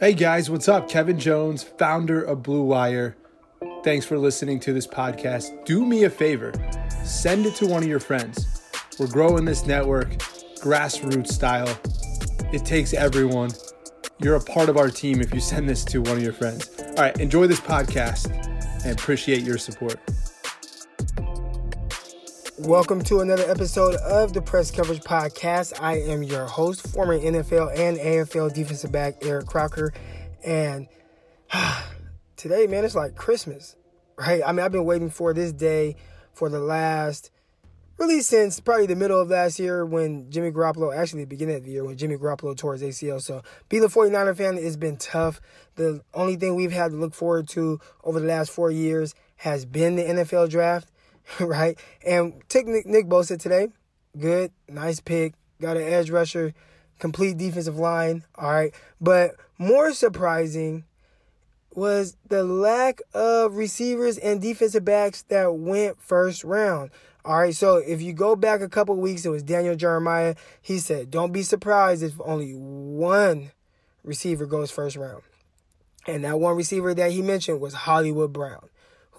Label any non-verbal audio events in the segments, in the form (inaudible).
Hey guys, what's up? Kevin Jones, founder of Blue Wire. Thanks for listening to this podcast. Do me a favor, send it to one of your friends. We're growing this network, grassroots style. It takes everyone. You're a part of our team if you send this to one of your friends. All right, enjoy this podcast and appreciate your support. Welcome to another episode of the Press Coverage Podcast. I am your host, former NFL and AFL defensive back Eric Crocker. And (sighs) today, man, it's like Christmas, right? I mean, I've been waiting for this day for the last, really since probably the middle of last year when Jimmy Garoppolo, actually the beginning of the year when Jimmy Garoppolo tore his ACL. So be the 49er fan, it's been tough. The only thing we've had to look forward to over the last four years has been the NFL draft (laughs) right? And took Nick, Nick Bosa today. Good, nice pick. Got an edge rusher, complete defensive line. All right. But more surprising was the lack of receivers and defensive backs that went first round. All right, so if you go back a couple weeks, it was Daniel Jeremiah. He said, Don't be surprised if only one receiver goes first round. And that one receiver that he mentioned was Hollywood Brown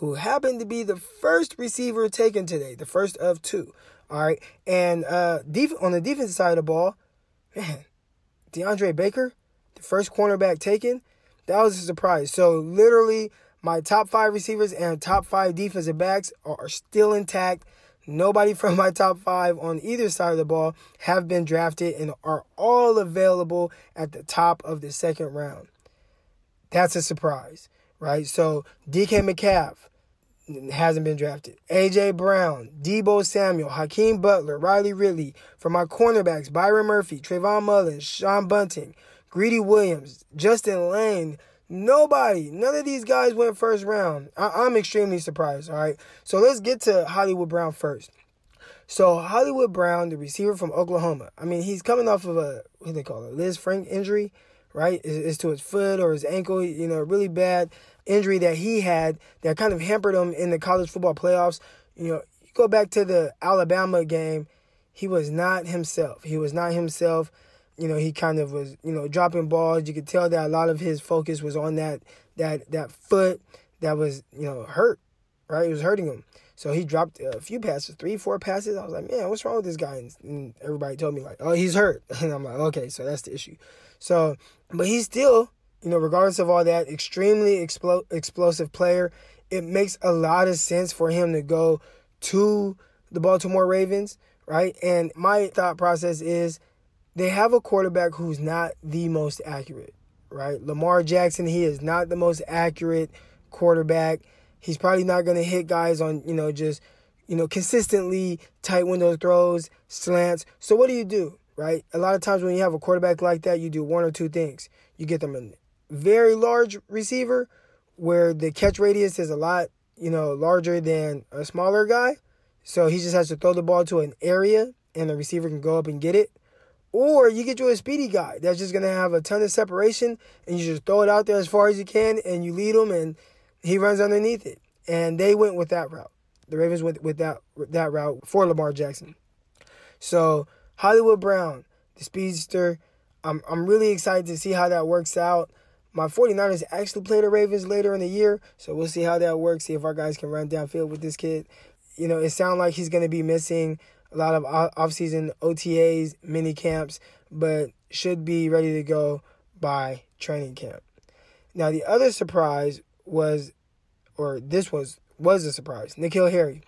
who happened to be the first receiver taken today, the first of two. All right. And uh, def- on the defensive side of the ball, man, DeAndre Baker, the first cornerback taken, that was a surprise. So literally, my top five receivers and top five defensive backs are still intact. Nobody (laughs) from my top five on either side of the ball have been drafted and are all available at the top of the second round. That's a surprise right? So DK Metcalf hasn't been drafted. AJ Brown, Deebo Samuel, Hakeem Butler, Riley Ridley. For my cornerbacks, Byron Murphy, Trayvon Mullen, Sean Bunting, Greedy Williams, Justin Layne. Nobody, none of these guys went first round. I- am extremely surprised. All right, so let's get to Hollywood Brown first. So Hollywood Brown, the receiver from Oklahoma. I mean, he's coming off of a what do they call it, Lisfranc injury right? It's, to his foot or his ankle, you know, really bad injury that he had that kind of hampered him in the college football playoffs. You know, you go back to the Alabama game, he was not himself. He was not himself. You know, he kind of was, you know, dropping balls. You could tell that a lot of his focus was on that that that foot that was, you know, hurt, right? It was hurting him. So he dropped a few passes, three, four passes. I was like, man, what's wrong with this guy? And everybody told me like, oh, he's hurt. (laughs) And I'm like, okay, so that's the issue. So, but he still, you know, regardless of all that, extremely explo- explosive player. It makes a lot of sense for him to go to the Baltimore Ravens, right? And my thought process is they have a quarterback who's not the most accurate, right? Lamar Jackson, he is not the most accurate quarterback. He's probably not going to hit guys on, you know, just, you know, consistently tight window throws, slants. So what do you do? right? A lot of times when you have a quarterback like that, you do one or two things. You get them a very large receiver where the catch radius is a lot, you know, larger than a smaller guy. So he just has to throw the ball to an area and the receiver can go up and get it. Or you get you a speedy guy that's just to have a ton of separation and you just throw it out there as far as you can and you lead him and he runs underneath it. And they went with that route. The Ravens went with that that route for Lamar Jackson. So Hollywood Brown, the speedster. I'm, I'm really excited to see how that works out. My 49ers actually play the Ravens later in the year, so we'll see how that works, see if our guys can run downfield with this kid. You know, it sounds like he's going to be missing a lot of offseason OTAs, mini camps, but should be ready to go by training camp. Now, the other surprise was, or this was, was a surprise, N'Keal Harry.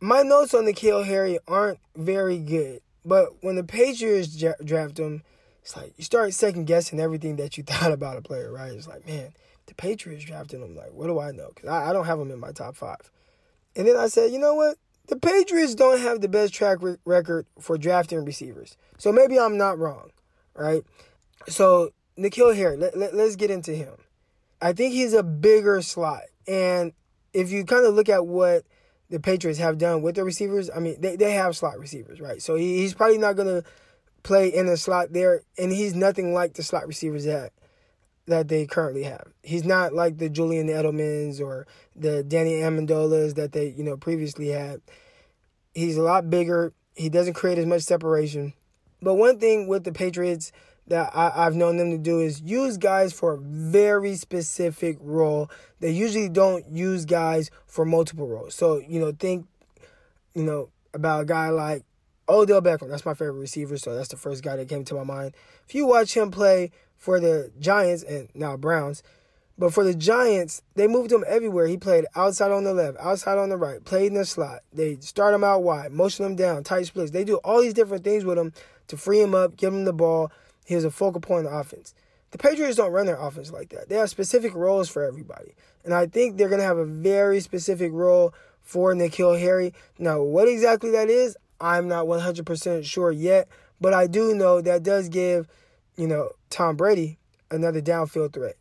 My notes on N'Keal Harry aren't very good. But when the Patriots draft him, it's like you start second guessing everything that you (laughs) thought about a player, right? It's like, man, the Patriots drafted him. Like, what do I know? Because I, I don't have him in my top five. And then I said, you know what? The Patriots don't have the best track record for drafting receivers. So maybe I'm not wrong, right? So N'Keal Harry, let, let, let's get into him. I think he's a bigger slot. And if you kind of look at what the Patriots have done with the receivers, I mean, they, they have slot receivers, right? So he, he's probably not going to play in the slot there, and he's nothing like the slot receivers that that they currently have. He's not like the Julian Edelmans or the Danny Amendolas that they, you know, previously had. He's a lot bigger. He doesn't create as much separation. But one thing with the Patriots that I, have known them to do is use guys for a very specific role. They usually don't use guys for multiple roles. So, you know, think, you know, about a guy like Odell Beckham. That's my favorite receiver, so that's the first guy that came to my mind. If you watch him play for the Giants and now Browns, but for the Giants, they moved him everywhere. He played outside on the left, outside on the right, played in the slot. They start him out wide, motion him down, tight splits. They do all these different things with him to free him up, give him the ball. He was a focal point of the offense. The Patriots don't run their offense like that. They have specific roles for everybody. And I think they're going to have a very specific role for N'Keal Harry. Now, what exactly that is, I'm not 100% sure yet, but I do know that does give, you know, Tom Brady another downfield threat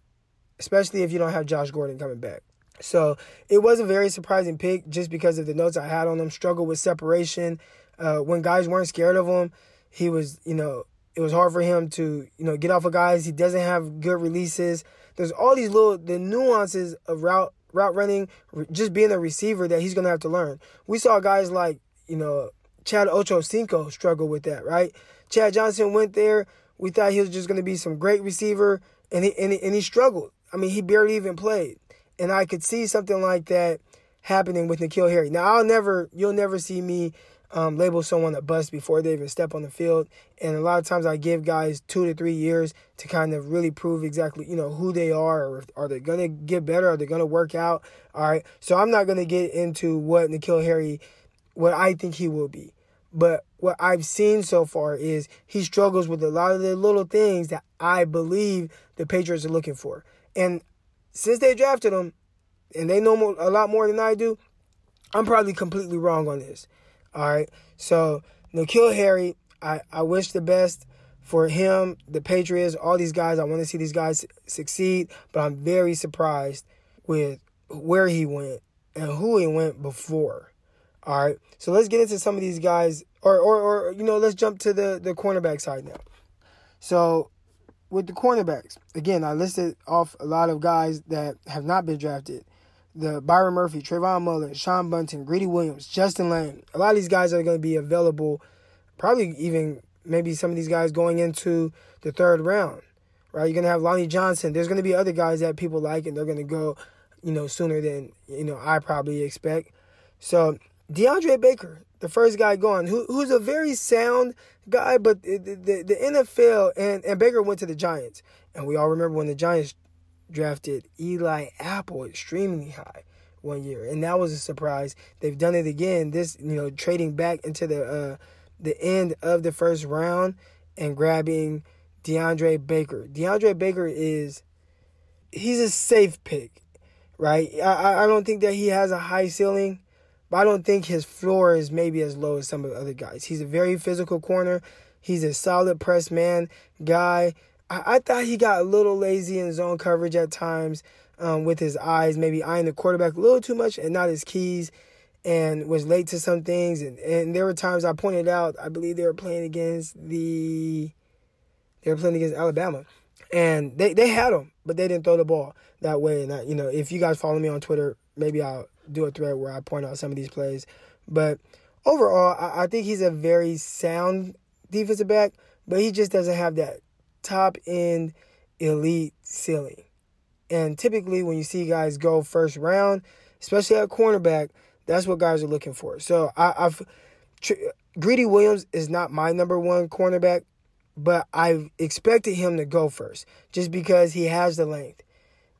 especially if you don't have Josh Gordon coming back. So it was a very surprising pick just because of the notes I had on him. Struggled with separation. Uh, when guys weren't scared of him, he was, you know, it was hard for him to, you know, get off of guys. He doesn't have good releases. There's all these little the nuances of route route running, just being a receiver that he's gonna have to learn. We saw guys like, you know, Chad Ochocinco struggled with that, right? Chad Johnson went there. We thought he was just gonna be some great receiver, and he and he, and he struggled. I mean, he barely even played. And I could see something like that happening with N'Keal Harry. Now, I'll never, you'll never see me um, label someone a bust before they even step on the field. And a lot of times I give guys two to three years to kind of really prove exactly, you know, who they are or are they going to get better? Are they going to work out? All right. So I'm not going to get into what N'Keal Harry, what I think he will be. But what I've seen so far is he struggles with a lot of the little things that I believe the Patriots are looking for. And since they drafted him, and they know more, a lot more than I do, I'm probably completely wrong on this. All right. So, N'Keal Harry, I, I wish the best for him, the Patriots, all these guys. I want to see these guys succeed, but I'm very surprised with where he went and who he went before. All right. So let's get into some of these guys, or or, or you know, let's jump to the the cornerback side now. So with the cornerbacks, again, I listed off a lot of guys that have not been drafted. The Byron Murphy, Trayvon Mullen, Sean Bunting, Greedy Williams, Justin Layne. A lot of these guys are going to be available, probably even maybe some of these guys going into the third round, right? You're going to have Lonnie Johnson. There's going to be other guys that people like, and they're going to go, you know, sooner than, you know, I probably expect. So DeAndre Baker, the first guy gone, who, who's a very sound guy, but the, the, the NFL and, and Baker went to the Giants. And we all remember when the Giants drafted Eli Apple extremely high one year. And that was a surprise. They've done it again. This, you know, trading back into the uh, the end of the first round and grabbing DeAndre Baker. DeAndre Baker is he's a safe pick, right? I, I don't think that he has a high ceiling. But I don't think his floor is maybe as low as some of the other guys. He's a very physical corner. He's a solid press man guy. I, I thought he got a little lazy in zone coverage at times um, with his eyes, maybe eyeing the quarterback a little too much and not his keys, and was late to some things. And, and there were times I pointed out, I believe they were playing against the, they were playing against Alabama. And they, they had him, but they didn't throw the ball that way. And, I, you know, if you guys follow me on Twitter, maybe I'll do a thread where I point out some of these plays. But overall, I, I think he's a very sound defensive back, but he just doesn't have that top end elite ceiling. And typically, when you see guys go first round, especially at cornerback, that's what guys are looking for. So I, I've Greedy Williams is not my number one cornerback, but I expected him to go first just because he has the length,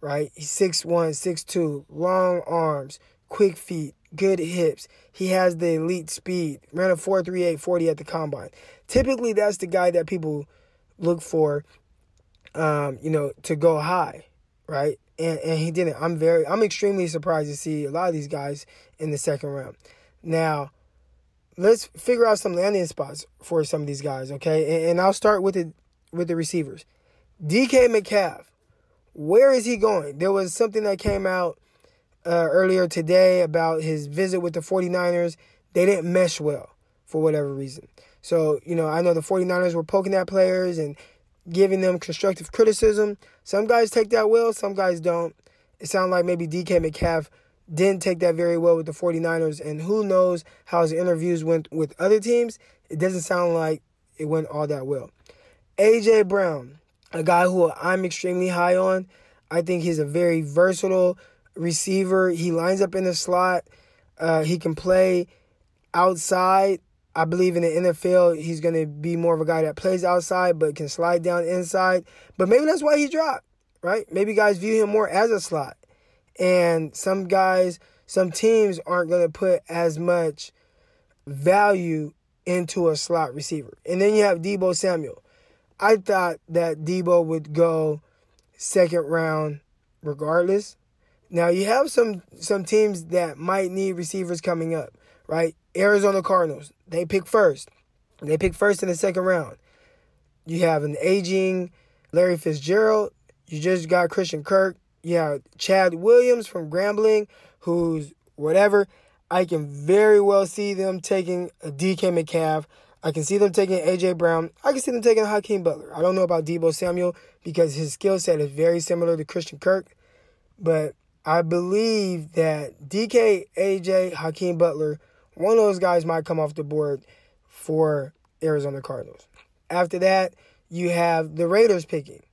right? He's 6'1, 6'2, long arms, quick feet, good hips. He has the elite speed. Ran a 4.38 40 at the combine. Typically, that's the guy that people look for, um, you know, to go high, right? And and he didn't. I'm very, I'm extremely surprised to see a lot of these guys in the second round. Now, let's figure out some landing spots for some of these guys, okay? And, and I'll start with the with the receivers. DK Metcalf, where is he going? There was something that came out uh, earlier today about his visit with the 49ers. They didn't mesh well for whatever reason. So, you know, I know the 49ers were poking at players and giving them constructive criticism. Some guys take that well, some guys don't. It sounds like maybe DK Metcalf didn't take that very well with the 49ers, and who knows how his interviews went with other teams. It doesn't sound like it went all that well. AJ Brown, a guy who I'm extremely high on. I think he's a very versatile receiver. He lines up in the slot. Uh, he can play outside. I believe in the NFL, he's going to be more of a guy that plays outside but can slide down inside. But maybe that's why he dropped, right? Maybe guys view him more as a slot. And some guys, some teams aren't going to put as much value into a slot receiver. And then you have Deebo Samuel. I thought that Deebo would go second round regardless. Now you have some some teams that might need receivers coming up, right? Arizona Cardinals, they pick first. They pick first in the second round. You have an aging Larry Fitzgerald. You just got Christian Kirk. You have Chad Williams from Grambling, who's whatever. I can very well see them taking a DK Metcalf. I can see them taking AJ Brown. I can see them taking Hakeem Butler. I don't know about Deebo Samuel because his skill set is very similar to Christian Kirk, but I believe that DK, AJ, Hakeem Butler, one of those guys might come off the board for Arizona Cardinals. After that, you have the Raiders picking.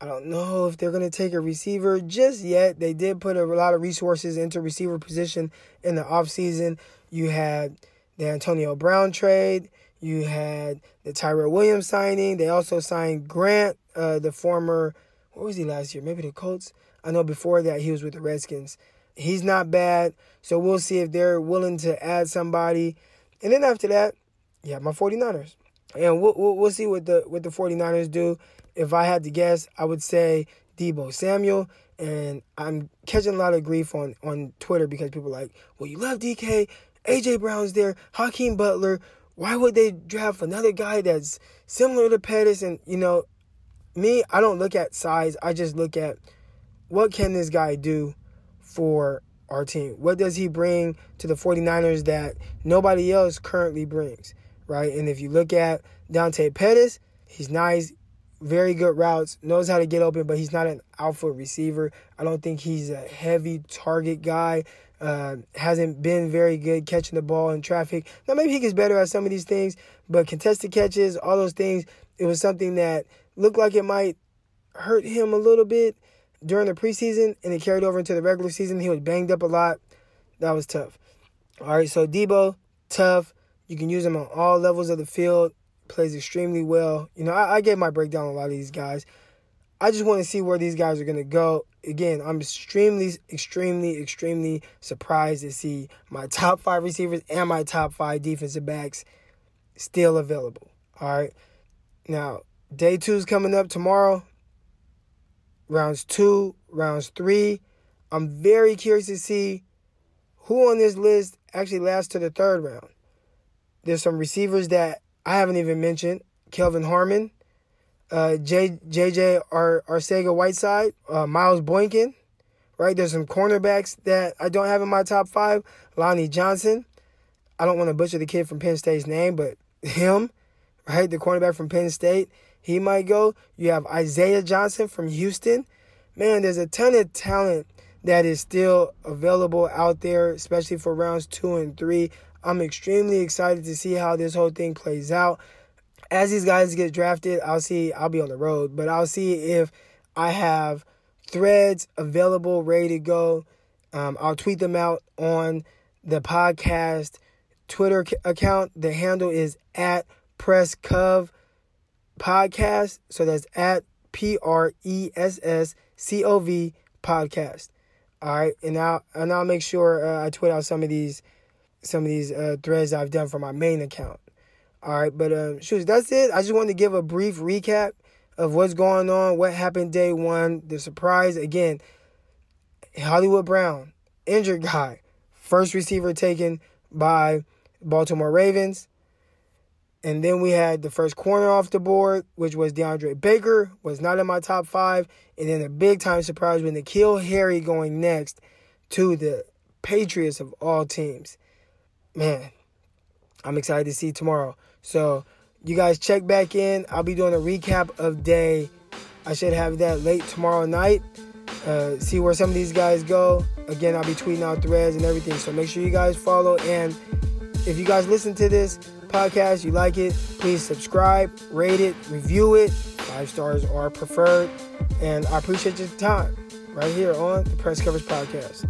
I don't know if they're going to take a receiver just yet. They did put a lot of resources into receiver position in the offseason. You had the Antonio Brown trade. You had the Tyrell Williams signing. They also signed Grant, uh, the former, what was he last year? Maybe the Colts? I know before that he was with the Redskins. He's not bad. So we'll see if they're willing to add somebody. And then after that, yeah, my 49ers. And we'll, we'll, we'll see what the what the 49ers do. If I had to guess, I would say Deebo Samuel. And I'm catching a lot of grief on, on Twitter because people are like, well, you love DK. AJ Brown's there. Hakeem Butler. Why would they draft another guy that's similar to Pettis? And, you know, me, I don't look at size. I just look at what can this guy do for our team? What does he bring to the 49ers that nobody else currently brings, right? And if you look at Dante Pettis, he's nice, very good routes, knows how to get open, but he's not an alpha receiver. I don't think he's a heavy target guy. Uh, hasn't been very good catching the ball in traffic. Now maybe he gets better at some of these things, but contested catches, all those things, it was something that looked like it might hurt him a little bit during the preseason and it carried over into the regular season. He was banged up a lot. That was tough. All right, so Deebo, tough. You can use him on all levels of the field. Plays extremely well. You know, I, I gave my breakdown a lot of these guys. I just want to see where these guys are going to go. Again, I'm extremely, extremely, extremely surprised to see my (laughs) top five receivers and my top five defensive backs still available. All right. Now, day two is coming up tomorrow rounds two, rounds three. I'm very curious to see who on this list actually lasts to the third round. There's some receivers that I haven't even mentioned. Kelvin Harmon, uh, J, JJ Ar, Arcega Whiteside, uh, Miles Boykin, right? There's some cornerbacks that I don't have in my top five. Lonnie Johnson. I don't want to butcher the kid from Penn State's name, but him, right? The cornerback from Penn State. He might go. You have Isaiah Johnson from Houston. Man, there's a ton of talent that is still available out there, especially for rounds two and three. I'm extremely excited to see how this whole thing plays out. As these guys get drafted, I'll see, I'll be on the road, but I'll see if I have threads available, ready to go. Um, I'll tweet them out on the podcast Twitter account. The handle is at PressCov podcast. So that's at P R E S S C O V podcast. All right, and I'll and I'll make sure uh, I tweet out some of these some of these uh, threads I've done for my main account. All right, but um, shoot, that's it. I just wanted to give a brief recap of what's going on, what happened day one, the surprise again. Hollywood Brown, injured guy, first receiver taken by Baltimore Ravens. And then we had the first corner off the board, which was DeAndre Baker, was not in my top five. And then a big time surprise with N'Keal Harry going next to the Patriots of all teams. Man, I'm excited to see tomorrow. So you guys check back in. I'll be doing a recap of day. I should have that late tomorrow night. Uh, see where some of these guys go. Again, I'll be tweeting out threads and everything. So make sure you guys follow. And if you guys listen to this, podcast, you like it, please subscribe, rate it, review it. Five stars are preferred. And I appreciate your time right here on the Press Coverage Podcast.